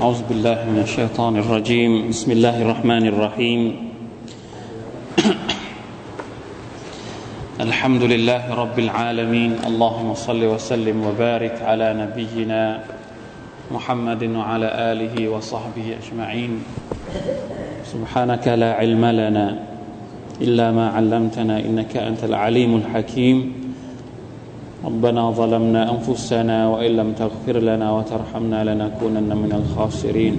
أعوذ بالله من الشيطان الرجيم. بسم الله الرحمن الرحيم. الحمد لله رب العالمين. اللهم صل وسلم وبارك على نبينا محمد وعلى آله وصحبه أجمعين. سبحانك لا علم لنا إلا ما علمتنا إنك أنت العليم الحكيم. ربنا ظلمنا أنفسنا وإن لم تغفر لنا وترحمنا لنكونن من الخاسرين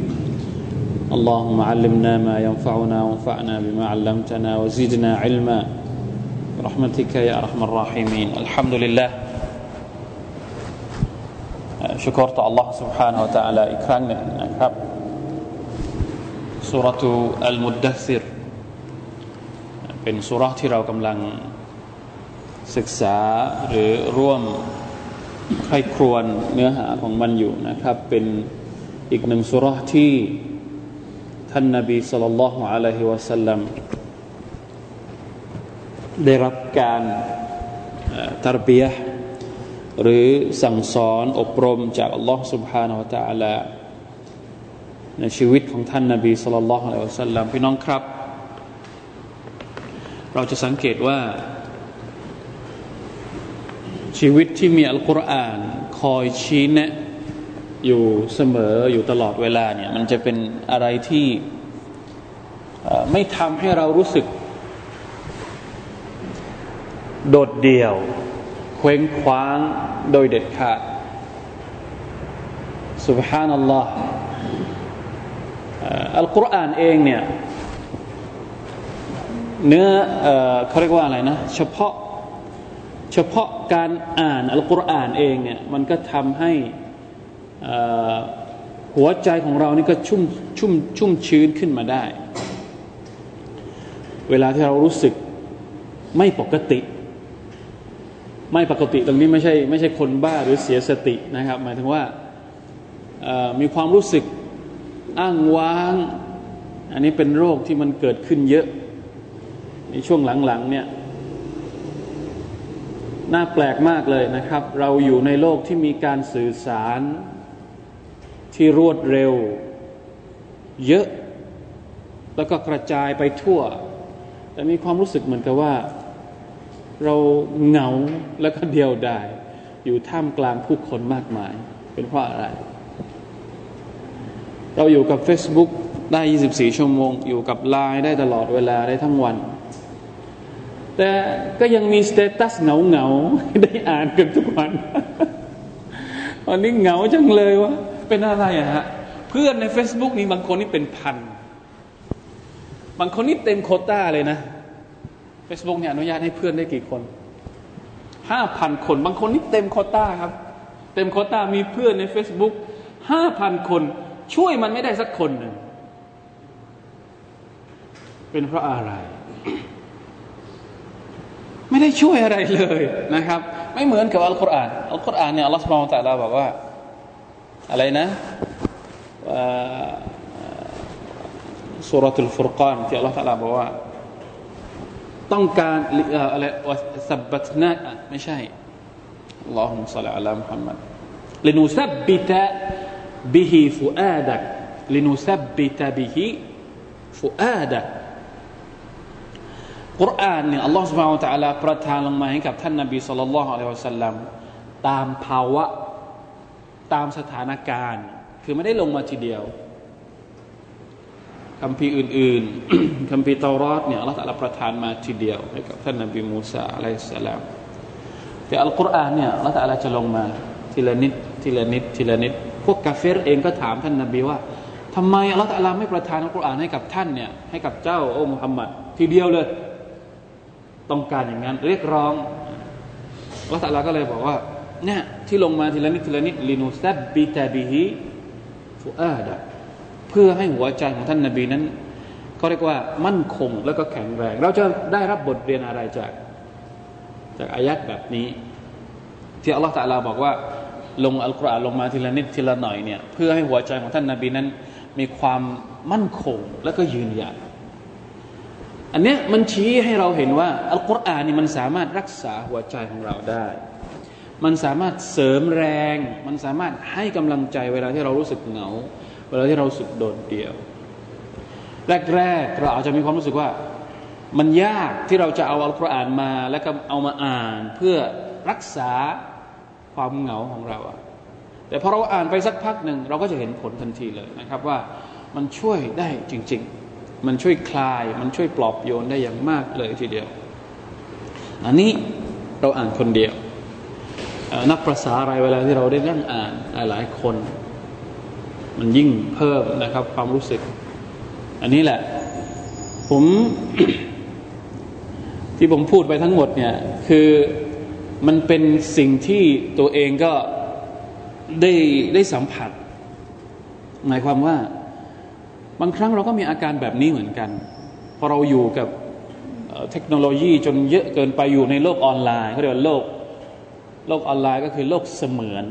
اللهم علمنا ما ينفعنا وانفعنا بما علمتنا وزدنا علما برحمتك يا أرحم الراحمين الحمد لله شكرت الله سبحانه وتعالى إكرام نكرب سورة المدثر เป็นสุราที่เรากำลัง ศึกษาหรือร่วมใครครวนเนื้อหาของมันอยู่นะครับ เป็นอีกหนึ่งสุราที่ ท่านนาบีสุลต่านละฮ์อะลัยฮิวะสัลลัมได้รับการตารบียะหรือสั่งสอนอบรมจากอัลลอฮ์ سبحانه และ تعالى ในชีวิตของท่านนาบีสุลต่านละฮ์อะลัยฮิวะสัลลัมพี่น้องครับ เราจะสังเกตว่า ชีวิตที่มีอัลกุรอานคอยชี้แนะอยู่เสมออยู่ตลอดเวลาเนี่ยมันจะเป็นอะไรที่ไม่ทำให้เรารู้สึก โดดเดี่ยว เคว้งคว้างโดยเด็ดขาดสุบฮานัลลอฮ์อัลกุรอานเองเนี่ยเนื้อเขาเรียกว่าอะไรนะ เฉพาะ เฉพาะการอ่านอัลกุรอานเองเนี่ยมันก็ทำให้หัวใจของเรานี่ก็ชุ่มชุ่มชุ่มชื้นขึ้นมาได้ เวลาที่เรารู้สึกไม่ปกติ ไม่ปกติตรงนี้ไม่ใช่ไม่ใช่คนบ้าหรือเสียสตินะครับ หมายถึงว่ามีความรู้สึกอ้างว้าง อันนี้เป็นโรคที่มันเกิดขึ้นเยอะ ในช่วงหลังๆเนี่ย น่าแปลกมากเลยนะครับ เราอยู่ในโลกที่มีการสื่อสารที่รวดเร็ว เยอะ แล้วก็กระจายไปทั่ว แต่มีความรู้สึกเหมือนกับว่า เราเหงาแล้วก็เดียวดายอยู่ท่ามกลางผู้คนมากมาย เป็นเพราะอะไร เราอยู่กับ Facebook ได้ 24 ชั่วโมง อยู่กับไลน์ได้ตลอดเวลาได้ทั้งวัน แต่ก็ยังมี status เหงาเหงาได้อ่านกันทุกวันวันนี้เหงาจังเลยวะเป็นอะไรอะฮะเพื่อนใน Facebook นี่บางคนนี่เป็นพัน บางคนนี่เต็มโควตาเลยนะ Facebook เนี่ยอนุญาตให้เพื่อนได้กี่คนห้าพันคน บางคนนี่เต็มโคต้าครับ เต็มโคต้ามีเพื่อนใน Facebook ห้าพันคน ช่วยมันไม่ได้สักคนหนึ่งเป็นเพราะอะไร ไม่ได้ช่วยอะไรเลยนะครับ ไม่เหมือนกับอัลกุรอานอัลกุรอานเนี่ยอัลลอฮฺสุบฮานตะลาบอกว่า อะไรนะสุรทูลฟุรกานที่อัลลอฮฺตะลาบอกว่า ต้องการอะไรวสับบัตนะไม่ใช่อัลลอฮฺมุสลิอัลลอฮฺมุฮัมมัดลินุสับบิตะบิฮิฟุอาดักลินุสับบิตะบิฮิฟุอาดัก กุรอานเนี่ยอัลลอฮฺสุบฮานตะลาประทานลงมาให้กับท่านนาบีสุลต่านละฮ์อะลัยฮิสลลัมตามภาวะตามสถานการณ์ คือไม่ได้ลงมาทีเดียวคำพีอื่นๆคำพีเตารอดเนี่ยอัลลอฮฺตะลาประทานมาทีเดียวให้กับท่านนาบีมูซาอะลัยฮิสสลามแต่อัลกุรอานเนี่ยอัลลอฮฺตะลาจะลงมาทีละนิดทีละนิดทีละนิด พวกกาเฟรเองก็ถามท่านนาบีว่าทำไมอัลลอฮฺตะลาไม่ประทานอัลกุรอานให้กับท่านเนี่ยให้กับเจ้าโอ้มุฮัมมัดทีเดียวเลย ต้องการอย่างนั้น เรียกร้องละตัลลาก็เลยบอกว่าเนี่ยที่ลงมาทีละนิดทีละนิดลินูซับบิตาบิฮิฟูอาดะเพื่อให้หัวใจของท่านนาบีนั้นก็เรียกว่ามั่นคงแล้วก็แข็งแรง เราจะได้รับบทเรียนอะไรจาก จากอายัดแบบนี้ ที่อัลลอฮฺตะลาบอกว่า ลงอัลกุรอานลงมาทีละนิดทีละหน่อยเนี่ยเพื่อให้หัวใจของท่านนาบีนั้น มีความมั่นคงและก็ยืนหยัด อันเนี้ยมันชี้ให้เราเห็นว่าอัลกุรอานนี่มันสามารถรักษาหัวใจของเราได้ มันสามารถเสริมแรง มันสามารถให้กำลังใจเวลาที่เรารู้สึกเหงา เวลาที่เราสึกโดดเดี่ยว แรกๆเราอาจจะมีความรู้สึกว่า มันยากที่เราจะเอาอัลกุรอานมา แล้วก็เอามาอ่านเพื่อรักษาความเหงาของเราแต่พอเราอ่านไปสักพักหนึ่งเราก็จะเห็นผลทันทีเลยนะครับว่ามันช่วยได้จริง ๆ มันช่วยคลาย มันช่วยปลอบโยนได้อย่างมากเลยทีเดียว อันนี้เราอ่านคนเดียว นักภาษาอะไรเวลาที่เราได้นั่งอ่านหลายๆคน มันยิ่งเพิ่มนะครับ ความรู้สึก อันนี้แหละ ผมที่ผมพูดไปทั้งหมดเนี่ยคือมันเป็นสิ่งที่ตัวเองก็ได้ได้สัมผัส หมายความว่า บางครั้งเราก็มีอาการแบบนี้เหมือนกัน พอเราอยู่กับเทคโนโลยีจนเยอะเกินไปอยู่ในโลกออนไลน์เขาเรียกว่าโลกโลกออนไลน์ก็คือโลกเสมือน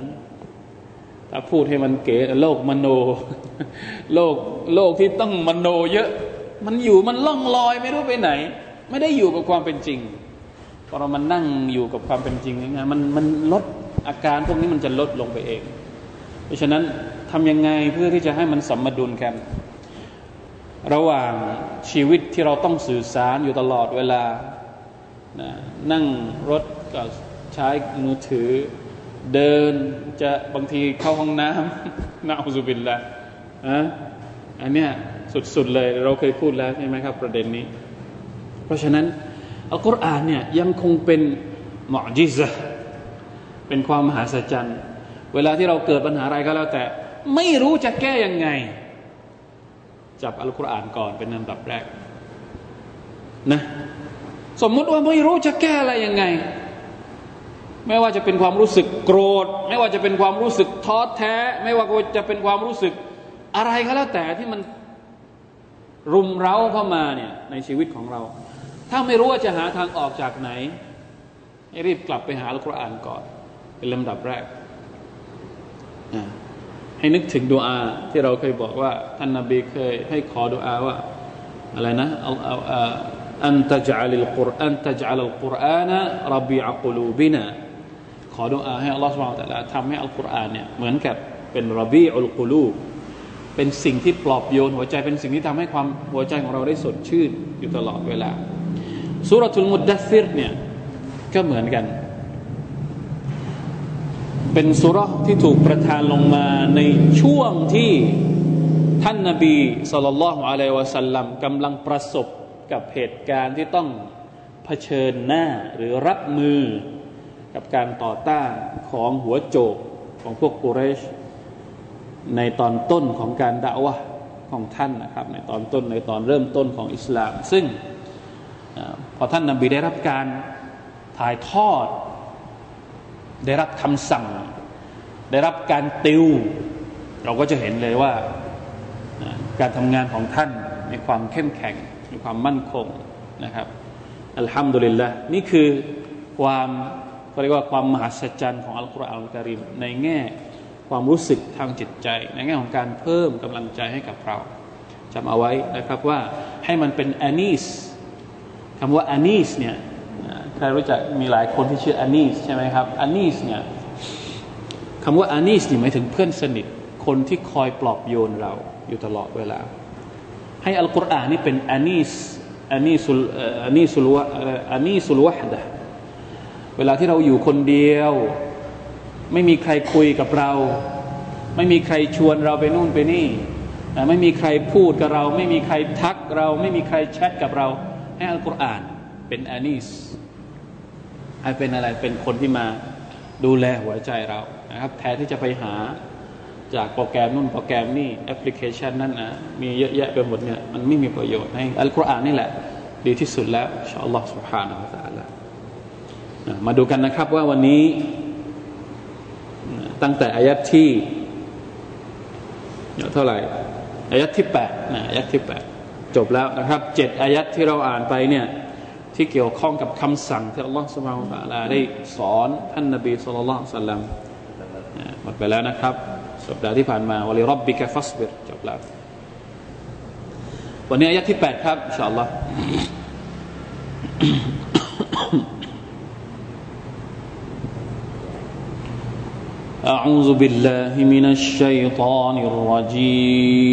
ถ้าพูดให้มันเก๋โลกมโน โลกโลกที่ต้องมโนเยอะ มันอยู่มันล่องลอยไม่รู้ไปไหน ไม่ได้อยู่กับความเป็นจริงพอเรามันนั่งอยู่กับความเป็นจริงนี่ไงมันมันลดอาการพวกนี้มันจะลดลงไปเอง เพราะฉะนั้นทำยังไงเพื่อที่จะให้มันสมดุลกัน ระหว่างชีวิตที่เราต้องสื่อสารอยู่ตลอดเวลานะนั่งรถก็ใช้มือถือ เดินจะบางทีเข้าห้องน้ำนาอุบินละอะอันเนี้ยสุดๆเลยเราเคยพูดแล้วใช่ไหมครับประเด็นนี้ เพราะฉะนั้นอัลกุรอานเนี่ยยังคงเป็นหมอจิซะเป็นความมหาศจรรย์เวลาที่เราเกิดปัญหาอะไรก็แล้วแต่ ไม่รู้จะแก้ยังไง จับอัลกุรอานก่อนเป็นอันดับแรกนะสมมุติว่าไม่รู้จะแก้อะไรยังไง ไม่ว่าจะเป็นความรู้สึกโกรธ ไม่ว่าจะเป็นความรู้สึกท้อแท้ ไม่ว่าจะเป็นความรู้สึกอะไรก็แล้วแต่ที่มันรุมเร้าเข้ามาเนี่ยในชีวิตของเรา ถ้าไม่รู้ว่าจะหาทางออกจากไหนให้รีบกลับไปหาอัลกุรอานก่อน เป็นลำดับแรก ให้นึกถึงดูอาที่เราเคยบอกว่าท่านนาบีเคยให้ขอดูอาว่าอะไรนะอันตะจัลลกุรอันตะจัลลกุรอานะรับบีอักลูบินะขอดุอาให้อัลลอฮฺสุบานตะลาทำให้อัลกุรอานเนี่ยเหมือนกับเป็นรับบีอุลกุลูเป็นสิ่งที่ปลอบโยนหัวใจเป็นสิ่งที่ทำให้ความหัวใจของเราได้สดชื่นอยู่ตลอดเวลาสุรทูลมุดดัสซิรเนี่ยก็เหมือนกัน เป็นสุรที่ถูกประทานลงมาในช่วงที่ท่านนาบีสุลต่านละฮ์อะลัยวะสัลลัมกำลังประสบกับเหตุการณ์ที่ต้องเผชิญหน้าหรือรับมือกับการต่อต้านของหัวโจกของพวกกุเรช ในตอนต้นของการด่าวะของท่านนะครับ ในตอนต้นในตอนเริ่มต้นของอิสลาม ซึ่งพอท่านนบีได้รับการถ่ายทอด ได้รับคำสั่ง ได้รับการติว เราก็จะเห็นเลยว่าการทำงานของท่านมีความเข้มแข็ง มีความมั่นคงนะครับอัลฮัมดุลิลละนี่คือความเขาเรียกว่าความมหัศจรรย์ของอัลกุรอานการิมในแง่ความรู้สึกทางจิตใจ ในแง่ของการเพิ่มกำลังใจให้กับเราจำเอาไว้นะครับว่าให้มันเป็นอานีสคำว่าอานีสเนี่ย ใครรู้จักมีหลายคนที่ชื่ออานีสใช่ไหมครับอานีสเนี่ยคำว่าอานีสนี่หมายถึงเพื่อนสนิท คนที่คอยปลอบโยนเราอยู่ตลอดเวลา ให้อัลกุรอานนี่เป็นอานีสอานีสุลอานีสุลวะอานีสุลวะดะเวลาที่เราอยู่คนเดียว ไม่มีใครคุยกับเรา ไม่มีใครชวนเราไปนู่นไปนี่ไม่มีใครพูดกับเรา ไม่มีใครทักเรา ไม่มีใครแชทกับเรา ให้อัลกุรอานเป็นอานีส เป็นอะไรเป็นคนที่มาดูแลหัวใจเรานะครับแทนที่จะไปหาจากโปรแกรมนู่นโปรแกรมนี่แอปพลิเคชันนั่นนะมีเยอะแยะไปหมดเนี่ยมันไม่มีประโยชน์ให้อัลกุรอานนี่แหละ ดีที่สุดแล้วอินชาอัลลอฮฺ سبحانه และ تعالى มาดูกันนะครับว่าวันนี้ตั้งแต่อายัดที่เท่าไหร่อายัดที่แปดนะอายัดที่แปดจบแล้วนะครับเจ็ดอายัดที่เราอ่านไปเนี่ย ที่เกี่ยวข้องกับคำสั่งที่อัลลอฮฺสุบฮานตะลาได้สอนท่านนบีสุลต่านสัลลัมหมดไปแล้วนะครับสัปดาห์ที่ผ่านมาวลีรับบิกะฟัสบิรจบแล้ววันนี้อายัดที่แปดครับอินชาอัลลอฮ์ آه أعوذ بالله من الشيطان الرجيم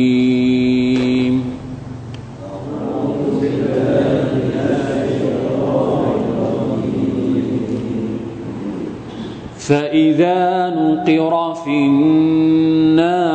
فإذا نقر في الناقور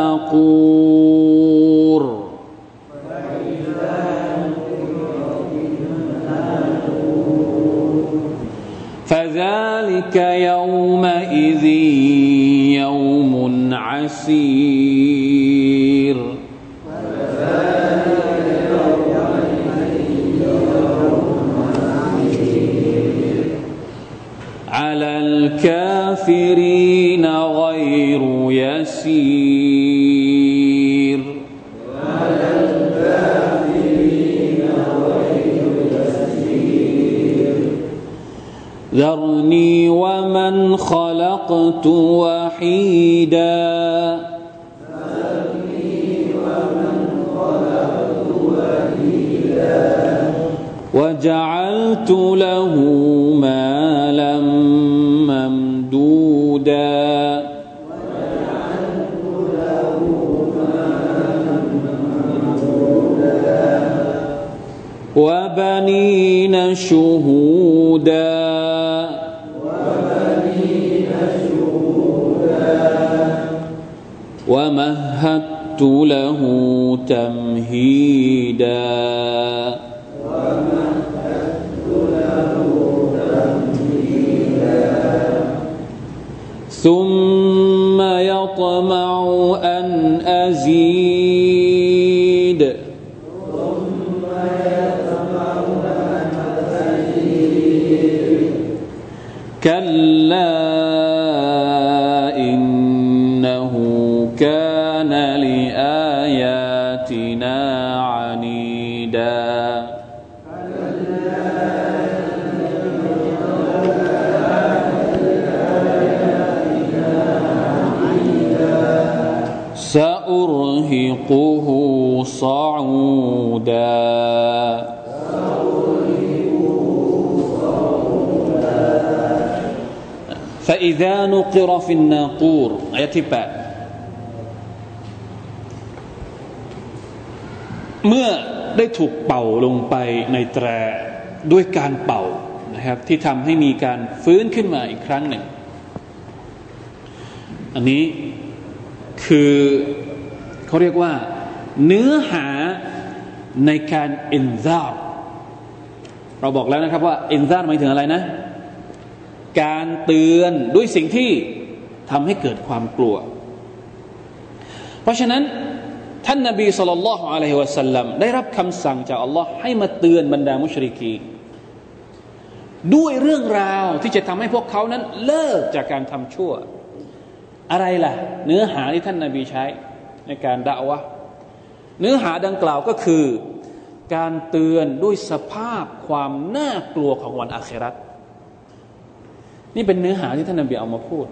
شهودا. ومهدت له تمهيدا. ثم يطمع صعودا فإذا نقر في الناقور آية ที่8เมื่อได้ถูกเป่าลงไปในแตรด้วยการเป่านะครับที่ทำให้มีการฟื้นขึ้นมาอีกครั้งหนึ่ง อันนี้คือเขาเรียกว่า เนื้อหาในการอินซาร์เราบอกแล้วนะครับว่าอินซาร์หมายถึงอะไรนะ การเตือนด้วยสิ่งที่ทำให้เกิดความกลัว เพราะฉะนั้นท่านนาบีสุลต่านละฮ์อะลัยฮิวะสัลลัมได้รับคำสั่งจากอัลลอฮ์ให้มาเตือนบรรดามุชริกีด้วยเรื่องราวที่จะทำให้พวกเขานั้นเลิกจากการทำชั่ว อะไรล่ะ เนื้อหาที่ท่านนาบีใช้ในการด่าวะ เนื้อหาดังกล่าวก็คือการเตือนด้วยสภาพความน่ากลัวของวันอาคราตนี่เป็นเนื้อหาที่ท่านนาบีเอามาพูด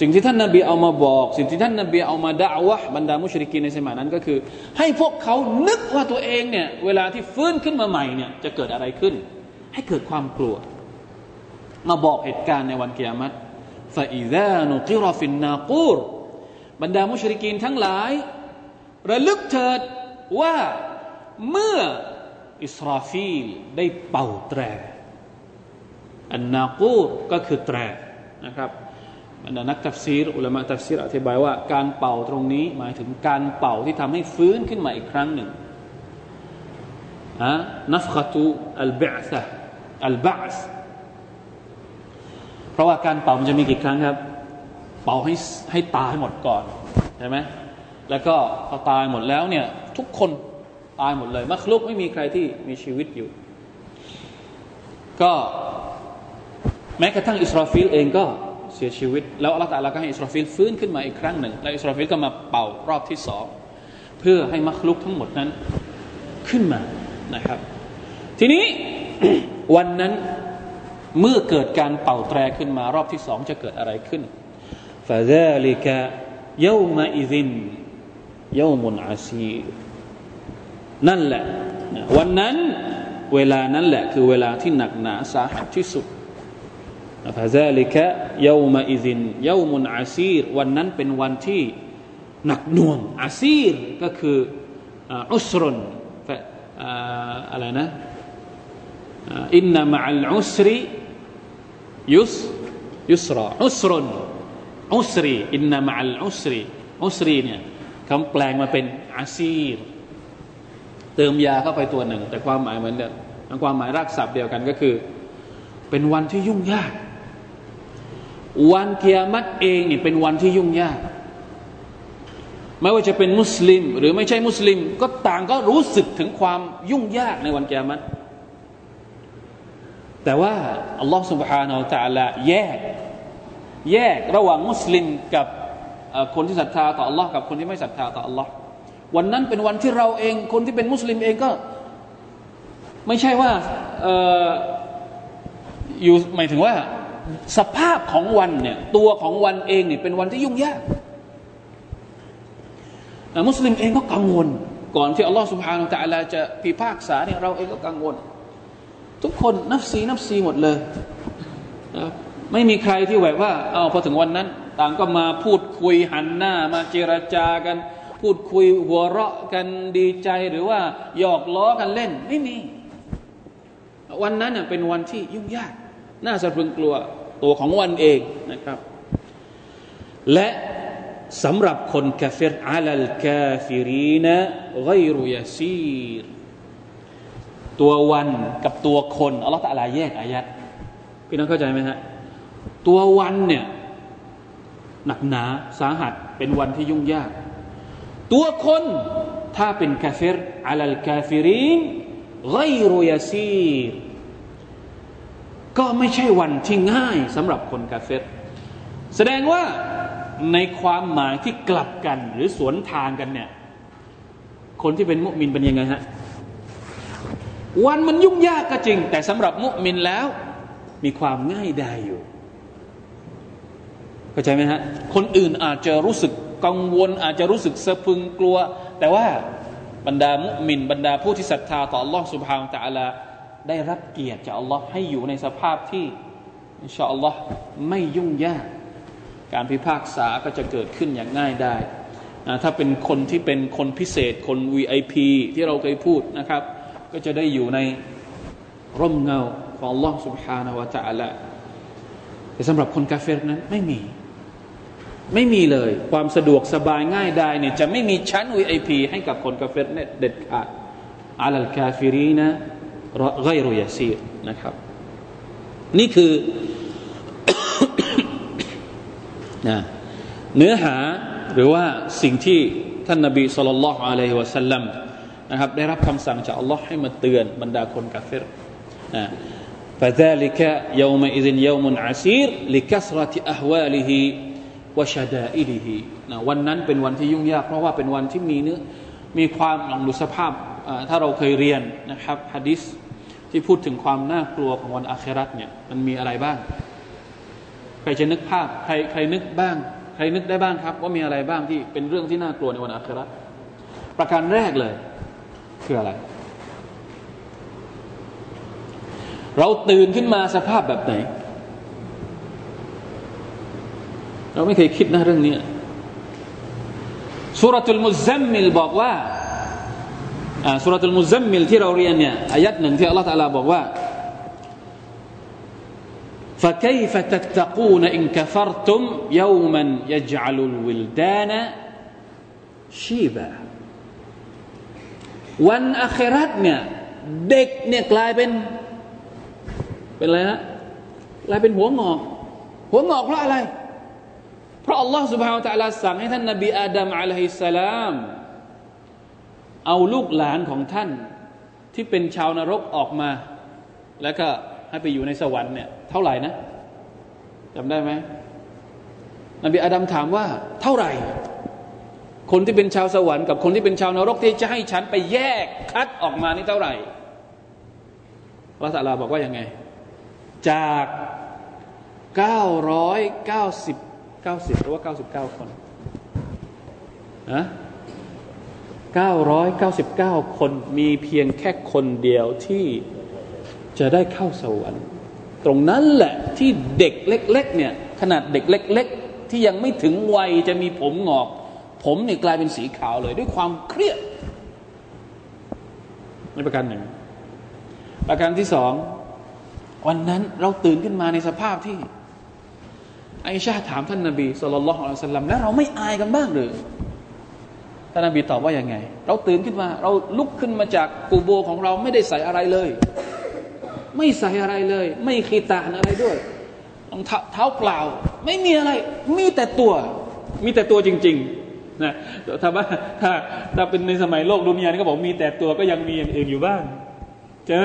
สิ่งที่ท่านนาบีเอามาบอก สิ่งที่ท่านนาบีเอามาด่าวะบรรดามุชริกีในสมัยนั้นก็คือ ให้พวกเขานึกว่าตัวเองเนี่ยเวลาที่ฟื้นขึ้นมาใหม่เนี่ยจะเกิดอะไรขึ้น ให้เกิดความกลัว มาบอกเหตุการณ์ในวันเกียรติฟาอิซานุกิรฟินนากูรบรรดามุชริกีนทั้งหลาย ระลึกเถิดว่าเมื่ออิสราฟีลได้เป่าแตรالناقور ก็คือแตรนะครับบรรดานักตัฟซีรอุลามะตัฟซีรอธิบายว่าการเป่าตรงนี้หมายถึงการเป่าที่ทำให้ฟื้นขึ้นมาอีกครั้งหนึ่งالنفخة البعث البعث เพราะว่าการเป่ามันจะมีกี่ครั้งครับ เป่าให้ให้ตายหมดก่อนใช่ไหม แล้วก็พอตายหมดแล้วเนี่ย ทุกคนตายหมดเลยمخلوق ไม่มีใครที่มีชีวิตอยู่ ก็แม้กระทั่งอิสราฟิลเองก็เสียชีวิต แล้วอัลลอฮฺตาลาก็ให้อิสราฟิลฟื้นขึ้นมาอีกครั้งหนึ่ง แล้วอิสราฟิลก็มาเป่ารอบที่สองเพื่อให้มัคลุกทั้งหมดนั้นขึ้นมานะครับ ทีนี้วันนั้นเมื่อเกิดการเป่าแตรขึ้นมารอบที่สองจะเกิดอะไรขึ้นฟาซาลิกะยามาอิซิน นแหละวันนั้นเวลานั้นแหละคือเวลาที่หนักหนาสาหัสที่สุดฟาซาลิกะยามาอิซินยามุนอาซีรวันนั้นเป็นวันที่หนักหน่วงอาซีรก็คืออุสรุนอะไรนะอินนามะอัลอุสรียุสยุสรออุสรุนอุสรีอินนามะอัลอุสรีอุสรีเนี่ย คำแปลงมาเป็นอาซีรเติมยาเข้าไปตัวหนึ่ง แต่ความหมายเหมือนเดิมความหมายรากศัพท์เดียวกันก็คือ เป็นวันที่ยุ่งยาก วันเกียรติเองนี่เป็นวันที่ยุ่งยากไม่ว่าจะเป็นมุสลิม หรือไม่ใช่มุสลิม ก็ต่างก็รู้สึกถึงความยุ่งยากในวันเกียรติแต่ว่าอัลลอฮ์ سبحانه และ تعالى แยก แยกระหว่างมุสลิมกับ คนที่ศรัทธาต่อ Allah กับคนที่ไม่ศรัทธาต่อ Allah วันนั้นเป็นวันที่เราเองคนที่เป็นมุสลิมเองก็ ไม่ใช่ว่าอยู่หมายถึงว่า สภาพของวันเนี่ยตัวของวันเองเนี่ยเป็นวันที่ยุ่งยากมุสลิมเองก็กังวล ก่อนที่อัลลอฮฺสุบฮานาอัลลอฮจะพิพากษาเนี่ยเราเองก็กังวล ทุกคนนับซีนับซีหมดเลย ไม่มีใครที่แบบว่าเอาพอถึงวันนั้น ต่างก็มาพูดคุยหันหน้ามาเจรจากัน พูดคุยหัวเราะกันดีใจหรือว่าหยอกล้อกันเล่นไม่มีวันนั้นเป็นวันที่ยุ่งยาก น่าสะพรึงกลัวตัวของวันเองนะครับ และสำหรับคนกาเฟรอาลัลกาฟิรีนะไกรุยาซีรตัววันกับตัวคนอัลลอฮฺตะลาแยกอายัดพี่น้องเข้าใจไหมฮะตัววันเนี่ย หนักหนาสาหัสเป็นวันที่ยุ่งยาก ตัวคนถ้าเป็นกาเฟร على الكافرين غير يسير ก็ไม่ใช่วันที่ง่ายสำหรับคนกาเฟรแสดงว่าในความหมายที่กลับกันหรือสวนทางกันเนี่ย คนที่เป็นมุสลิมเป็นยังไงฮะวันมันยุ่งยากก็จริง แต่สำหรับมุสลิมแล้ว มีความง่ายดายอยู่ เข้าใจไหมฮะ คนอื่นอาจจะรู้สึกกังวล อาจจะรู้สึกสะพึงกลัว แต่ว่าบรรดามุสลิมบรรดาผู้ที่ศรัทธาต่อ Allah سبحانه และ تعالى ได้รับเกียรติจาก Allah ให้อยู่ในสภาพที่อินชาอัลลอฮ์ไม่ยุ่งยากการพิพากษาก็จะเกิดขึ้นอย่างง่ายได้นะถ้าเป็นคนที่เป็นคนพิเศษคน VIP ที่เราเคยพูดนะครับ ก็จะได้อยู่ในร่มเงาของ Allah سبحانه และ تعالى แต่สำหรับคนกาเฟรนั้นไม่มี ไม่มีเลย ความสะดวกสบายง่ายได้เนี่ยจะไม่มีชั้น VIP ให้กับคนกาเฟรเนี่ยเด็ดขาดอาลัลกาฟิรีนะไกรุยาซีรนะครับ นี่คือนะเนื้อหาหรือว่าสิ่งที่ท่านนบีสุลต่านละอะลัยฮิวะสัลลัมนะครับได้รับคำสั่งจากอัลลอฮ์ให้มาเตือนบรรดาคนกาเฟรนะ فذلك يومئذ يوم عسير لكثرة أهواله วชาดาอิลิฮีนะวันนั้นเป็นวันที่ยุ่งยากเพราะว่าเป็นวันที่มีเนื้อมีความลองดูสภาพถ้าเราเคยเรียนนะครับฮะดิษที่พูดถึงความน่ากลัวของวันอาครัตเนี่ยมันมีอะไรบ้าง ใครจะนึกภาพใครใครนึกบ้าง ใครนึกได้บ้างครับ ว่ามีอะไรบ้างที่เป็นเรื่องที่น่ากลัวในวันอาคิเราะฮ์ประการแรกเลย คืออะไร เราตื่นขึ้นมาสภาพแบบไหน เราไม่เคยคิดนะเรื่องนี้สุรทูลมุซัมมิลบอกว่าสุรทูลมุซัมมิลที่เราเรียนเนี่ยอายัดหนึ่งที่อัลลอฮฺตะลาบอกว่า فكيف تتقون إن كفرتم يوما يجعل الولدان شيبا วันอัคราตเนี่ยเด็กเนี่ยกลายเป็นเป็นอะไรฮะกลายเป็นหัวงอกหัวงอกเพราะอะไร เพราะอัลลอฮ์ سبحانه และ تعالى สั่งให้ท่านนบีอาดัมอะลัยฮิสสลามเอาลูกหลานของท่านที่เป็นชาวนรกออกมา แล้วก็ให้ไปอยู่ในสวรรค์เนี่ยเท่าไหร่นะจำได้ไหมนบีอาดัมถามว่า เท่าไหร่ คนที่เป็นชาวสวรรค์กับคนที่เป็นชาวนรกที่จะให้ฉันไปแยกคัดออกมานี่เท่าไหร่พระสัลาบอกว่ายังไง จากเก้าร้อย เก้าสิบหรือว่าเก้าสิบเก้าคนนะเก้าร้อยเก้าสิบเก้าคนมีเพียงแค่คนเดียวที่จะได้เข้าสวรรค์ ตรงนั้นแหละที่เด็กเล็ก ๆ เนี่ย ขนาดเด็กเล็ก ๆ ที่ยังไม่ถึงวัยจะมีผมงอก ผมเนี่ยกลายเป็นสีขาวเลย ด้วยความเครียดในประการหนึ่งประการที่สองวันนั้นเราตื่นขึ้นมาในสภาพที่ ไอชาถามท่านนาบีสุลต่านละฮ์อัลสลัมแล้วเราไม่อายกันบ้างหรือท่านนาบีตอบว่าอย่างไง เราตื่นขึ้นมา เราลุกขึ้นมาจากกูโบของเราไม่ได้ใส่อะไรเลย ไม่ใส่อะไรเลย ไม่ขีตานอะไรด้วยรองเท้าเปล่า ไม่มีอะไร มีแต่ตัว มีแต่ตัวจริง ๆนะถ้าว่าถ้าถ้าเป็นในสมัยโลกดุนยานี่ก็บอกมีแต่ตัวก็ยังมีอย่างอื่นอยู่บ้าง ใช่ไหม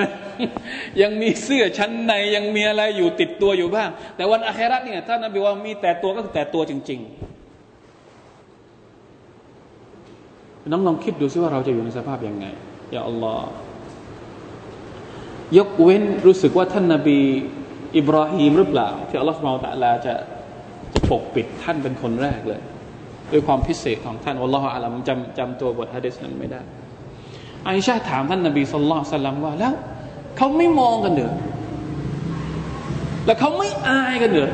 ยังมีเสื้อชั้นในยังมีอะไรอยู่ติดตัวอยู่บ้าง แต่วันอาคราเนี่ยท่านนบีว่ามีแต่ตัวก็คือแต่ตัวจริง ๆ น้องลองคิดดูซิว่าเราจะอยู่ในสภาพยังไงอย่าอัลลอฮ์ยกเว้นรู้สึกว่าท่านนาบีอิบราฮิมหรือเปล่า ที่อัลลอฮ์สุบานตะลาจะจะปกปิดท่านเป็นคนแรกเลย ด้วยความพิเศษของท่านอัลลอฮ์อาลัมจำจำตัวบทฮะดิษนั้นไม่ได้ อิชาถามท่านนบีสุลต่านลัมว่าแล้วเขาไม่มองกันเหรอแล้วเขาไม่อายกันเหรอ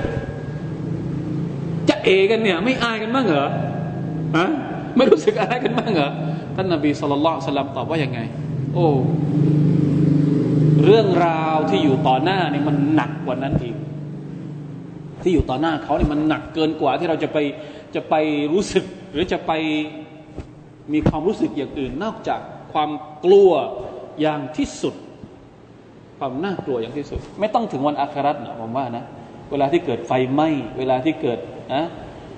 จะเอกันเนี่ย ไม่อายกันบ้างเหรอฮะไม่รู้สึกอายกันบ้างเหรอท่านนบีสุลต่านลัมตอบว่ายังไง โอ้เรื่องราวที่อยู่ต่อหน้านี่มันหนักกว่านั้นอีกที่อยู่ต่อหน้าเขาเนี่ยมันหนักเกินกว่าที่เราจะไปจะไปรู้สึก หรือจะไปมีความรู้สึกอย่างอื่นนอกจาก ความกลัวอย่างที่สุด ความน่ากลัวอย่างที่สุด ไม่ต้องถึงวันอาคราตนะผมว่านะเวลาที่เกิดไฟไหม้เวลาที่เกิดนะ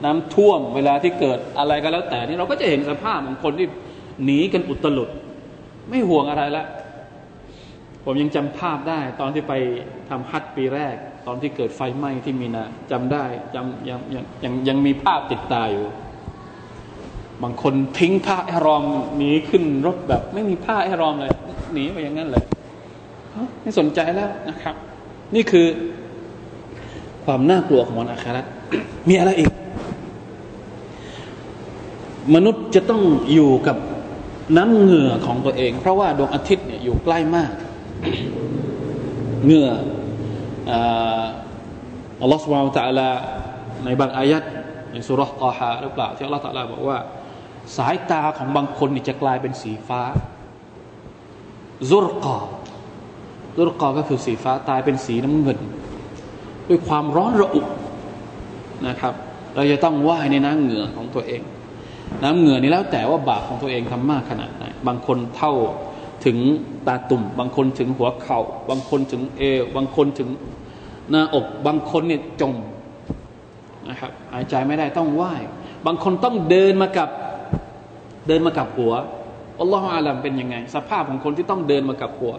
น้ำท่วม เวลาที่เกิดอะไรก็แล้วแต่นี่เราก็จะเห็นสภาพของคนที่หนีกันอุตลุด ไม่ห่วงอะไรละผมยังจำภาพได้ตอนที่ไปทำฮัทปีแรก ตอนที่เกิดไฟไหม้ที่มีนาจำได้จำยังยังยังยังมีภาพติดตาอยู่ บางคนทิ้งผ้าไอรอมหนีขึ้นรถแบบ ไม่มีผ้าไอรอมเลยหนีไปอย่างนั้นเลยไม่สนใจแล้วนะครับ นี่คือความน่ากลัวของวันอาครามีอะไรอีก มนุษย์จะต้องอยู่กับน้ำเหงื่อของตัวเอง เพราะว่าดวงอาทิตย์เนี่ยอยู่ใกล้มากเหงื่ออัลลอฮฺสุบฮานตะลาในบางอายัดในสุรษตอฮาหรือเปล่าที่อัลลอฮฺตะลาบอกว่า สายตาของบางคนนี่จะกลายเป็นสีฟ้า ซุรกอซุรกอก็คือสีฟ้าตายเป็นสีน้ำเงิน ด้วยความร้อนระอุนะครับ เราจะต้องว่ายในน้ำเหงื่อของตัวเอง น้ำเหงื่อนี่แล้วแต่ว่าบาปของตัวเองทำมากขนาดไหนบางคนเท่าถึงตาตุ่ม บางคนถึงหัวเขา่า บางคนถึงเอวบางคนถึงหน้าอก บางคนเนี่ยจมนะครับหายใจไม่ได้ต้องว่าย บางคนต้องเดินมากับ เดินมากับหัว อัลลอฮฺอาลัมเป็นยังไง สภาพของคนที่ต้องเดินมากับหัว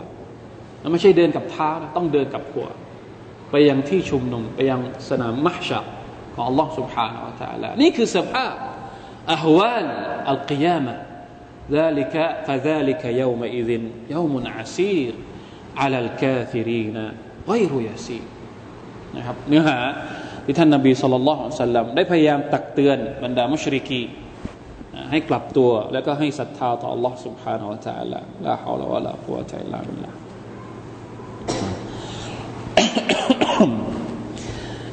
ไม่ใช่เดินกับเท้าต้องเดินกับหัว ไปยังที่ชุมนุมไปยังสนามมัชชะของอัลลอฮฺ سبحانه และ تعالى นี่คือสภาพอฮวาลอัลกิยามะ ذلك فذلك يومئذ يوم عسير على الكافرين غير يسير นะครับเนื้อหาที่ท่านนบีสุลต่านได้พยายามตักเตือนบรรดามุชริกี ให้กลับตัวแล้วก็ให้ศรัทธาต่อ Allah سبحانه และ تعالى ลาฮาวลาวะลากุวะตัลลาบิลลา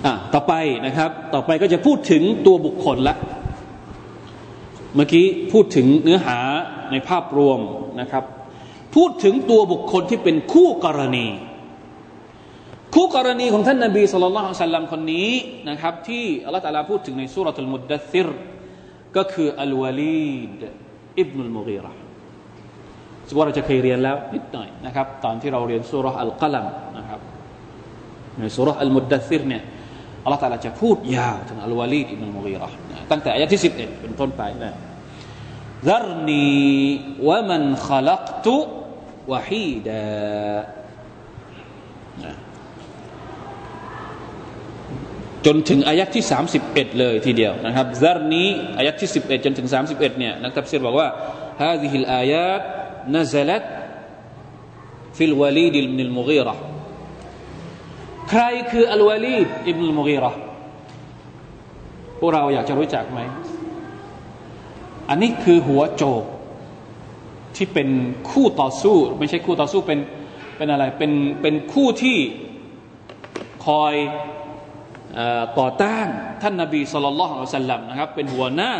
อ่ะต่อไปนะครับ ต่อไปก็จะพูดถึงตัวบุคคลละ เมื่อกี้พูดถึงเนื้อหาในภาพรวมนะครับ พูดถึงตัวบุคคลที่เป็นคู่กรณี คู่กรณีของท่านนาบีสุลต่านสัลลัมคนนี้นะครับ ที่อัลลอฮฺตาลาพูดถึงในสุรทูลมุดดัซิร ก็คืออัลวาลีดอิบนุลมุกีระซึ่งว่าเราจะเคยเรียนแล้วนิดหน่อยนะครับ ตอนที่เราเรียนสุรอัลกัลัมนะครับในสุรอัลมุดดัซิรเนี่ยอัลลอฮฺตาลาจะพูดยาวถึงอัลวาลีดอิบนุลมุกีระตั้งแต่อายะที่สิบเอ็ดเป็นต้นไปนะ ذرني ومن خلقت وحيدا จนถึงอายัดที่ 31 เลยทีเดียวนะครับซารนี้อายัดที่ 11 จนถึง 31เนี่ยนักตับเซีรบอกว่าฮาซิฮิลอายัดนซลัตฟิลวาลีดิลมิลมุกีระใครคืออัลวาลีดอิบนุลมุกีระพวกเราอยากจะรู้จักไหม อันนี้คือหัวโจกที่เป็นคู่ต่อสู้ ไม่ใช่คู่ต่อสู้เป็นเป็นอะไรเป็นเป็นคู่ที่คอย ต่อต้านท่านนาบีสุลต่านละสัลลัมนะครับเป็นหัวหน้า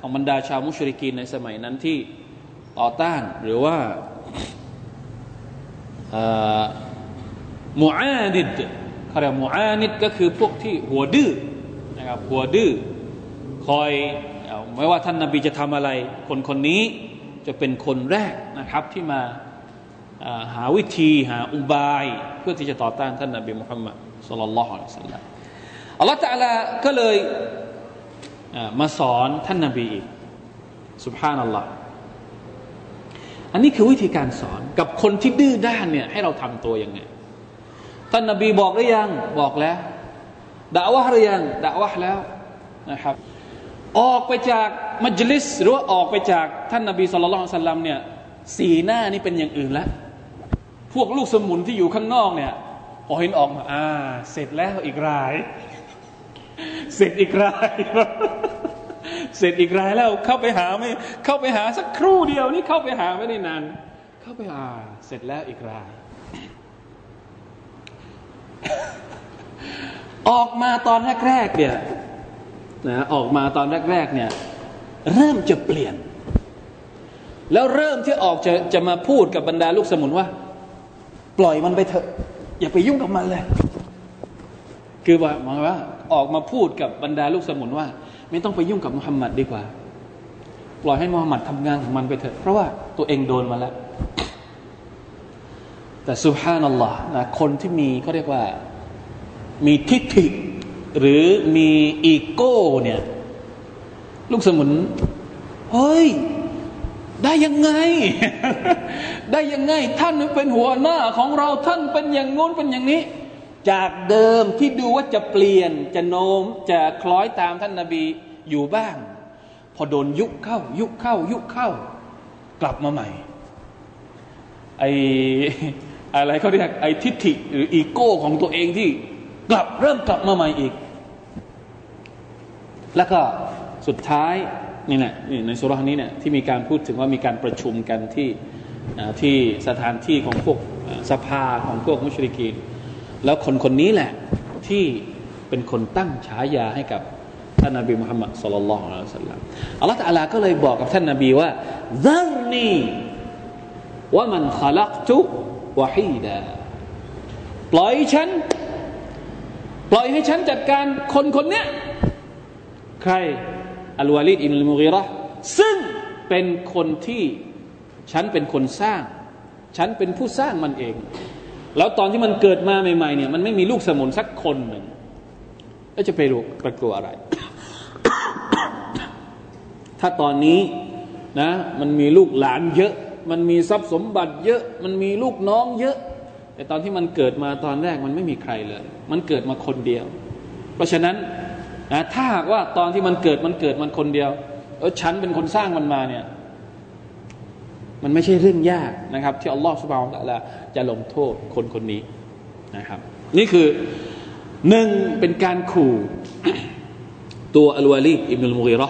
ของบรรดาชาวมุชริกีนในสมัยนั้นที่ต่อต้านหรือว่ามูอานิดเขาเรียกมูอานิดก็คือพวกที่หัวดื้อนะครับหัวดื้อคอยไม่ว่าท่านนาบีจะทำอะไร คนคนนี้จะเป็นคนแรกนะครับที่มาหาวิธีหาอุบาย เพื่อที่จะต่อต้านท่านนาบีมุฮัมมัดสุลลัลลอฮุอะลัยฮิสัลลัม อัลลอฮฺตะลาก็เลยมาสอนท่านนาบีอีกสุบฮานัลลอฮ์อันนี้คือวิธีการสอนกับคนที่ดื้อด้านเนี่ยให้เราทำตัวยังไง ท่านนาบีบอกหรือยังบอกแล้วด่าวะหรือยังด่าวะแล้วนะครับ ออกไปจากมัจลิส หรือว่าออกไปจากท่านนาบีสุลต่านสัลลัมเนี่ยสีหน้านี่เป็นอย่างอื่นแล้ว พวกลูกสมุนที่อยู่ข้างนอกเนี่ยพอเห็นออกมาอ่า เสร็จแล้วอีกราย เสร็จอีกรายเสร็จอีกรายแล้วเข้าไปหาไม่เข้าไปหาสักครู่เดียวนี่เข้าไปหาไม่ได้นานเข้าไปหาเสร็จแล้วอีกราย ออกมาตอนแรกๆเนี่ยนะออกมาตอนแรกๆเนี่ยเริ่มจะเปลี่ยน แล้วเริ่มที่ออกจะจะมาพูดกับบรรดาลูกสมุนว่า ปล่อยมันไปเถอะ อย่าไปยุ่งกับมันเลย คือว่าหมายว่า ออกมาพูดกับบรรดาลูกสมุนว่า ไม่ต้องไปยุ่งกับมุฮัมมัดดีกว่า ปล่อยให้มุฮัมมัดทำงานของมันไปเถอะเพราะว่าตัวเองโดนมาแล้ว แต่สุฮานัลลอฮ์นะคนที่มีเขาเรียกว่ามีทิฏฐิหรือมีอีโก้เนี่ยลูกสมุนเฮ้ยได้ยังไง ได้ยังไง ท่านเป็นหัวหน้าของเราท่านเป็นอย่างงู้นเป็นอย่างนี้ จากเดิมที่ดูว่าจะเปลี่ยนจะโน้มจะคล้อยตามท่านนาบีอยู่บ้าง พอโดนยุคเข้า ยุคเข้า ยุคเข้า กลับมาใหม่ไออะไรเขาเรียกไอทิฐิหรืออีโก้ของตัวเองที่กลับเริ่มกลับมาใหม่อีก แล้วก็สุดท้ายนี่แหละในสุรานี้เนี่ยที่มีการพูดถึงว่ามีการประชุมกันที่ที่สถานที่ของพวกสภาของพวกมุชริกีน แล้วคนคนนี้แหละที่เป็นคนตั้งฉายาให้กับท่านนบีมุฮัมมัดสุลลัลลอฮุอะลัยฮิสลามอัลลอฮฺตะลาก็เลยบอกกับท่านนบีว่าซัรนีว่ามันขลักตุวะฮีดาปล่อยฉัน ปล่อยให้ฉันจัดการคนคนนี้ใครอัลวาลิดอิมลมุกีระซึ่งเป็นคนที่ฉันเป็นคนสร้าง ฉันเป็นผู้สร้างมันเอง แล้วตอนที่มันเกิดมาใหม่ๆเนี่ยมันไม่มีลูกสมุนสักคนหนึ่งแล้วจะไปรู้ไปกลัวอะไร ถ้าตอนนี้นะมันมีลูกหลานเยอะ มันมีทรัพย์สมบัติเยอะ มันมีลูกน้องเยอะ แต่ตอนที่มันเกิดมาตอนแรกมันไม่มีใครเลย มันเกิดมาคนเดียว เพราะฉะนั้นนะถ้าหากว่าตอนที่มันเกิดมันเกิดมันคนเดียวเออฉันเป็นคนสร้างมันมาเนี่ย มันไม่ใช่เรื่องยากนะครับ ที่อัลลอฮฺสุบานตะลาจะลงโทษคนคนนี้นะครับ นี่คือหนึ่งเป็นการขู่ตัวอัลวาลีอิบนุลมุกีรอ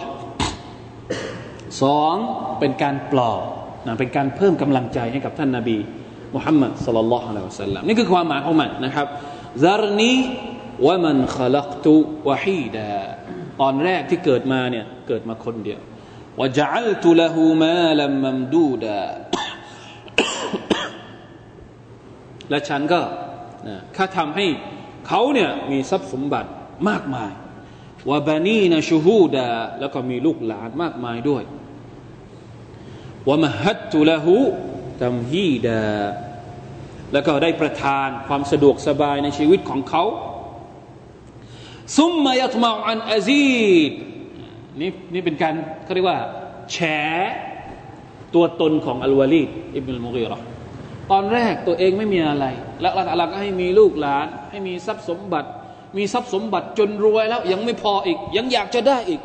สองเป็นการปลอบนะเป็นการเพิ่มกำลังใจให้กับท่านนาบีมุฮัมมัดสัลลัลลอฮุอะลัยฮิวะสัลลัมนี่คือความหมายของมันนะครับซารนีวะมันขลักตุวะฮีดาตอนแรกที่เกิดมาเนี่ยเกิดมาคนเดียว วะจัลตุละหูมาลัมมัมดูดาและฉันก็ข้าทำให้เขาเนี่ยมีทรัพย์สมบัติมากมายวะบานีนะชูฮูดาแล้วก็มีลูกหลานมากมายด้วยวะมหัตตุละหูตัมฮีดาแล้วก็ได้ประทานความสะดวกสบายในชีวิตของเขาซุมมายัตมาอันอาซีด นี่นี่เป็นการเขาเรียกว่า แฉตัวตนของอัลวาลีดอิบนุลมุกีรอตอนแรกตัวเองไม่มีอะไร แล้วอัลลอฮฺก็ให้มีลูกหลาน ให้มีทรัพย์สมบัติ มีทรัพย์สมบัติจนรวยแล้ว ยังไม่พออีก ยังอยากจะได้อีก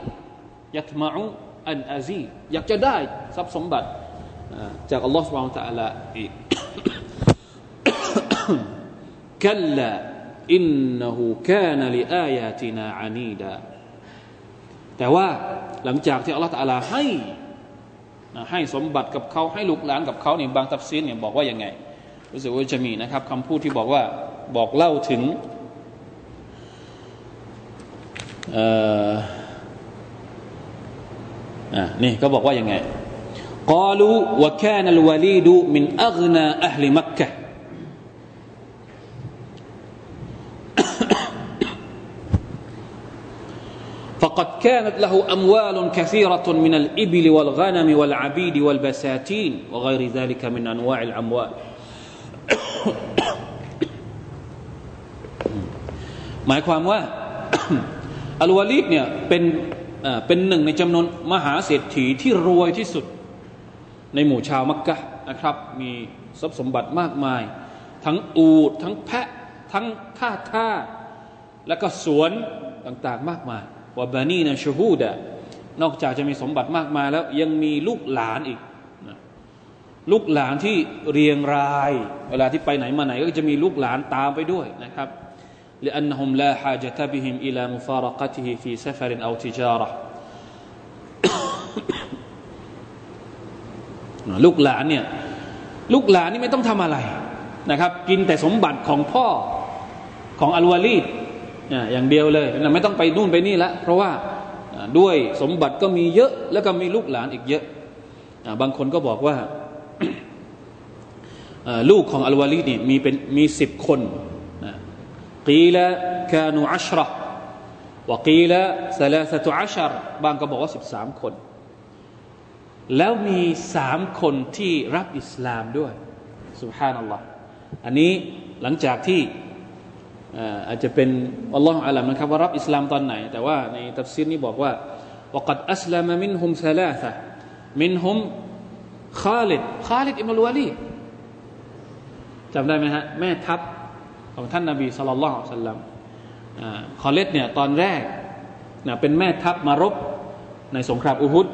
ยัตมาอุอันอาซีอยากจะได้ทรัพย์สมบัติจากอัลลอฮฺสุบฮานตะอัลาอีกกัลลาอินนหูกานลิอายาตินาอานีดา แต่ว่าหลังจากที่อัลลอฮฺตาลาให้ให้สมบัติกับเขาให้ลูกหลานกับเขาเนี่ยบางตับซีนเนี่ยบอกว่าอย่างไงรู้สึกว่าจะมีนะครับคำพูดที่บอกว่าบอกเล่าถึงอ่านี่ก็บอกว่าอย่างไงกาลูวะแคนลวลีดูมินอัลนาอัลลิมักกะ كانت له أموال كثيرة من الإبل والغنم والعبيد والبساتين وغير ذلك من أنواع الأموال หมายความว่าอัลวาลีดเนี่ยเป็นเป็นหนึ่งในจำนวนมหาเศรษฐีที่รวยที่สุด ในหมู่ชาวมักกะนะครับ มีทรัพย์สมบัติมากมาย ทั้งอูดทั้งแพะทั้งท่าท่าและก็สวนต่างๆ มากมาย ว่าบานีนะชูฮูดะนอกจากจะมีสมบัติมากมายแล้วยังมีลูกหลานอีกนะลูกหลานที่เรียงราย เวลาที่ไปไหนมาไหน ก็จะมีลูกหลานตามไปด้วยนะครับ لأنهم لا حاجة بهم إلى مفارقته في سفر أو تجارة ลูกหลานเนี่ยลูกหลานนี่ไม่ต้องทำอะไรนะครับ กินแต่สมบัติของพ่อของอัลวาลีด อย่างเดียวเลยไม่ต้องไปนู่นไปนี่ละเพราะว่าด้วยสมบัติก็มีเยอะ แล้วก็มีลูกหลานอีกเยอะบางคนก็บอกว่าลูกของอัลวาลีนี่มีเป็นมีสิบคนกีละกานูอัชระวกีละสลาสตุอัชรบางก็บอกว่าสิบสามคน แล้วมีสามคนที่รับอิสลามด้วยสุบฮานัลลอฮ์อันนี้หลังจากที่ อาจจะเป็นอัลลอฮฺอาลัมนะครับว่ารับอิสลามตอนไหน แต่ว่าในตัฟซีรนี้บอกว่า وقد أسلم منهم ثلاثة منهم خالد خالد อิมรุวาลีจำได้ไหมฮะแม่ทัพของท่านนาบีสุลต่านสัลลัมคอเลตเนี่ยตอนแรกนะเป็นแม่ทัพมารบในสงครามอุฮุด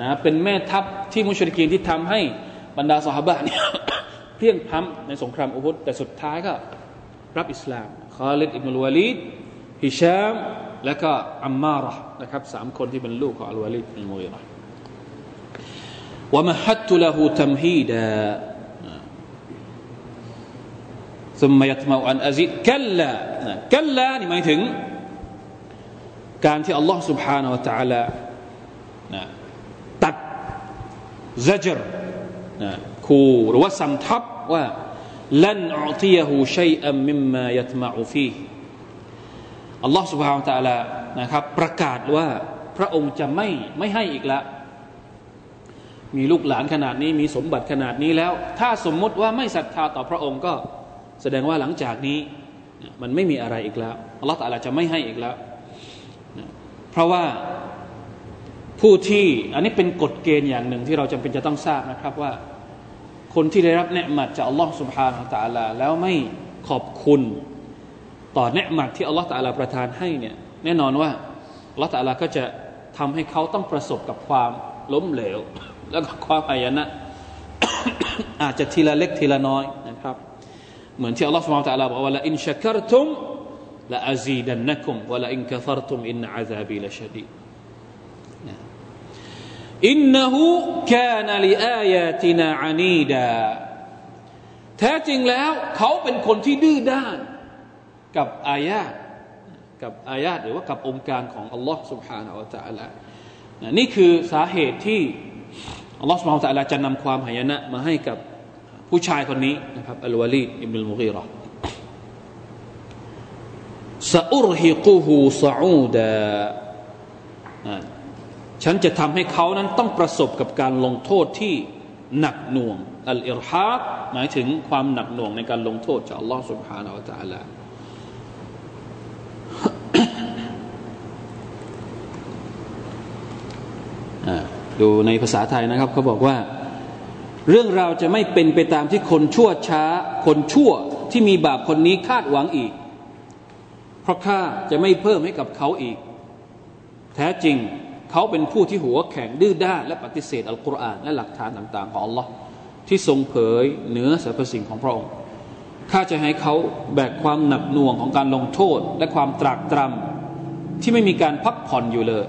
นะเป็นแม่ทัพที่มุชริกีนที่ทำให้บรรดาสหบะเนี่ยเพียงพล้ำในสงครามอุฮุดแต่สุดท้ายก็รับอิสลาม คอลิดอิบนุลวาลีดฮิชามและก็อัมมาระนะครับสามคนที่เป็นลูกของอัลวาลีดอิบนุมุยระวะมฮัตตุละหูตัมฮีดา ثم يطمع أن أزيد كلا كلا นี่หมายถึง การที่อัลลอฮ์ سبحانه และ تعالى ตัด زجر คูหรือว่าสำทับว่า ลันอุติยหูชัยอัมมิมมายัตมาอุฟีอัลลอฮ์ سبحانه และ تعالى นะครับประกาศว่าพระองค์จะไม่ไม่ให้อีกแล้วมีลูกหลานขนาดนี้มีสมบัติขนาดนี้แล้ว ถ้าสมมุติว่าไม่ศรัทธาต่อพระองค์ก็แสดงว่าหลังจากนี้มันไม่มีอะไรอีกแล้วอัลลอฮฺตะลาจะไม่ให้อีกแล้ว เพราะว่าผู้ที่อันนี้เป็นกฎเกณฑ์อย่างหนึ่งที่เราจำเป็นจะต้องทราบนะครับว่า คนที่ได้รับเนืมัดจากอัลลอฮฺสุบฮานาตะลาแล้วไม่ขอบคุณต่อเนืมัดที่อัลลอฮฺตะลาประทานให้เนี่ยแน่นอนว่าอัลลอฮฺตะลาก็จะทำให้เขาต้องประสบกับความล้มเหลว แล้วก็ความอายนะ อาจจะทีละเล็กทีละน้อยนะครับ เหมือนที่อัลลอฮฺสุบฮานตะลาบอกว่าละอินชักรตุมละอาซีดันนักุมวะละอินกัฟรตุมอินอาซาบีละชดี อินนหูกานลิอายาตินาอานีดาแท้จริงแล้ว เขาเป็นคนที่ดื้อด้าน กับอายาตกับอายาตหรือว่ากับองค์การของอัลลอฮ์ سبحانه และ تعالى นี่คือสาเหตุที่อัลลอฮ์ سبحانه และ تعالى จะนำความหายนะมาให้กับผู้ชายคนนี้นะครับอัลวาลีดอิบนุลมุกีรอซาอุรฮิกูฮูซาอูดา ฉันจะทำให้เขานั้นต้องประสบกับการลงโทษที่หนักหน่วงอัลอิรฮาบหมายถึงความหนักหน่วงในการลงโทษจากอัลลอฮ์ سبحانه และ تعالى ดูในภาษาไทยนะครับเขาบอกว่าเรื่องราวจะไม่เป็นไปตามที่คนชั่วช้า คนชั่วที่มีบาปคนนี้คาดหวังอีก เพราะข้าจะไม่เพิ่มให้กับเขาอีก แท้จริง เขาเป็นผู้ที่หัวแข็งดื้อด้านและปฏิเสธอัลกุรอานและหลักฐานต่าง ๆ ของอัลลอฮ์ที่ทรงเผยเหนือสรรพสิ่งของพระองค์ข้าจะให้เขาแบกความหนักหน่วงของการลงโทษ และความตรากตรำที่ไม่มีการพักผ่อนอยู่เลย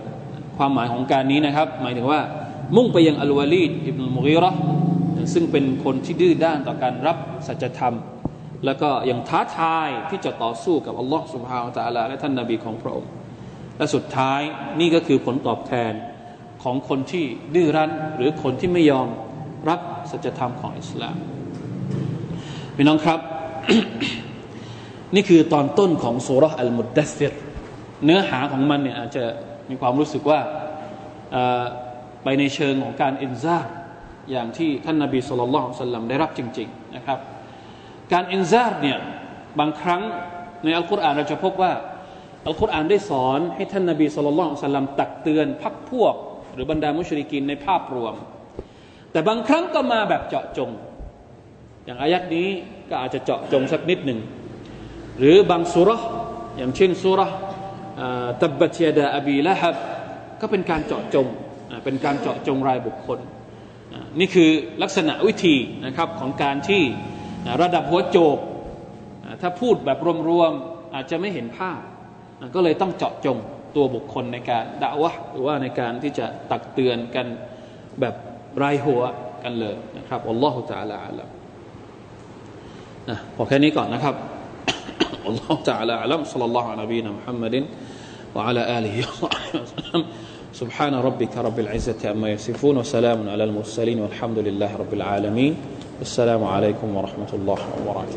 ความหมายของการนี้นะครับ หมายถึงว่ามุ่งไปยังอัลวาลีดอิบนุมุกีรอซึ่งเป็นคนที่ดื้อด้านต่อการรับสัจธรรม แล้วก็ยังท้าทายที่จะต่อสู้กับอัลลอฮ์สุบฮาวตะลาและท่านนาบีของพระองค์ และสุดท้ายนี่ก็คือผลตอบแทนของคนที่ดื้อรั้น หรือคนที่ไม่ยอมรับสัจธรรมของอิสลามพี่น้องครับ นี่คือตอนต้นของสุรอัลมุดดัสซิรเนื้อหาของมันเนี่ยอาจจะมีความรู้สึกว่าไปในเชิงของการอินซาอย่างที่ท่านนาบีสุลต่านสัลลัมได้รับจริง ๆ นะครับ การอินซาร์เนี่ยบางครั้งในอัลกุรอานเราจะพบว่า อัลกุรอานได้สอนให้ท่านนาบีสุลต่านสัลลัมตักเตือนพักพวก หรือบรรดามุชริกินในภาพรวม แต่บางครั้งก็มาแบบเจาะจง อย่างอายัดนี้ก็อาจจะเจาะจงสักนิดหนึ่ง หรือบางสุรอย่างเช่นสุรตับบัตยดาอบีละฮับก็เป็นการเจาะจงเป็นการเจาะจงรายบุคคล นี่คือลักษณะวิธีนะครับของการที่ระดับหัวโจก ถ้าพูดแบบรวมๆอาจจะไม่เห็นภาพ ก็เลยต้องเจาะจงตัวบุคคลในการด่าวะหรือว่าในการที่จะตักเตือนกันแบบรายหัวกันเลยนะครับอัลลอฮฺจะอัลลอฮฺนะพอแค่นี้ก่อนนะครับอัลลอฮฺจะอัลลอฮฺสัลลัลลอฮฺอะลัยฮิวะสัลลัม محمد وعلى آله وصحبه وسلم سبحان ربك رب العزة عما يصفون وسلام على المرسلين والحمد لله رب العالمين السلام عليكم ورحمة الله وبركاته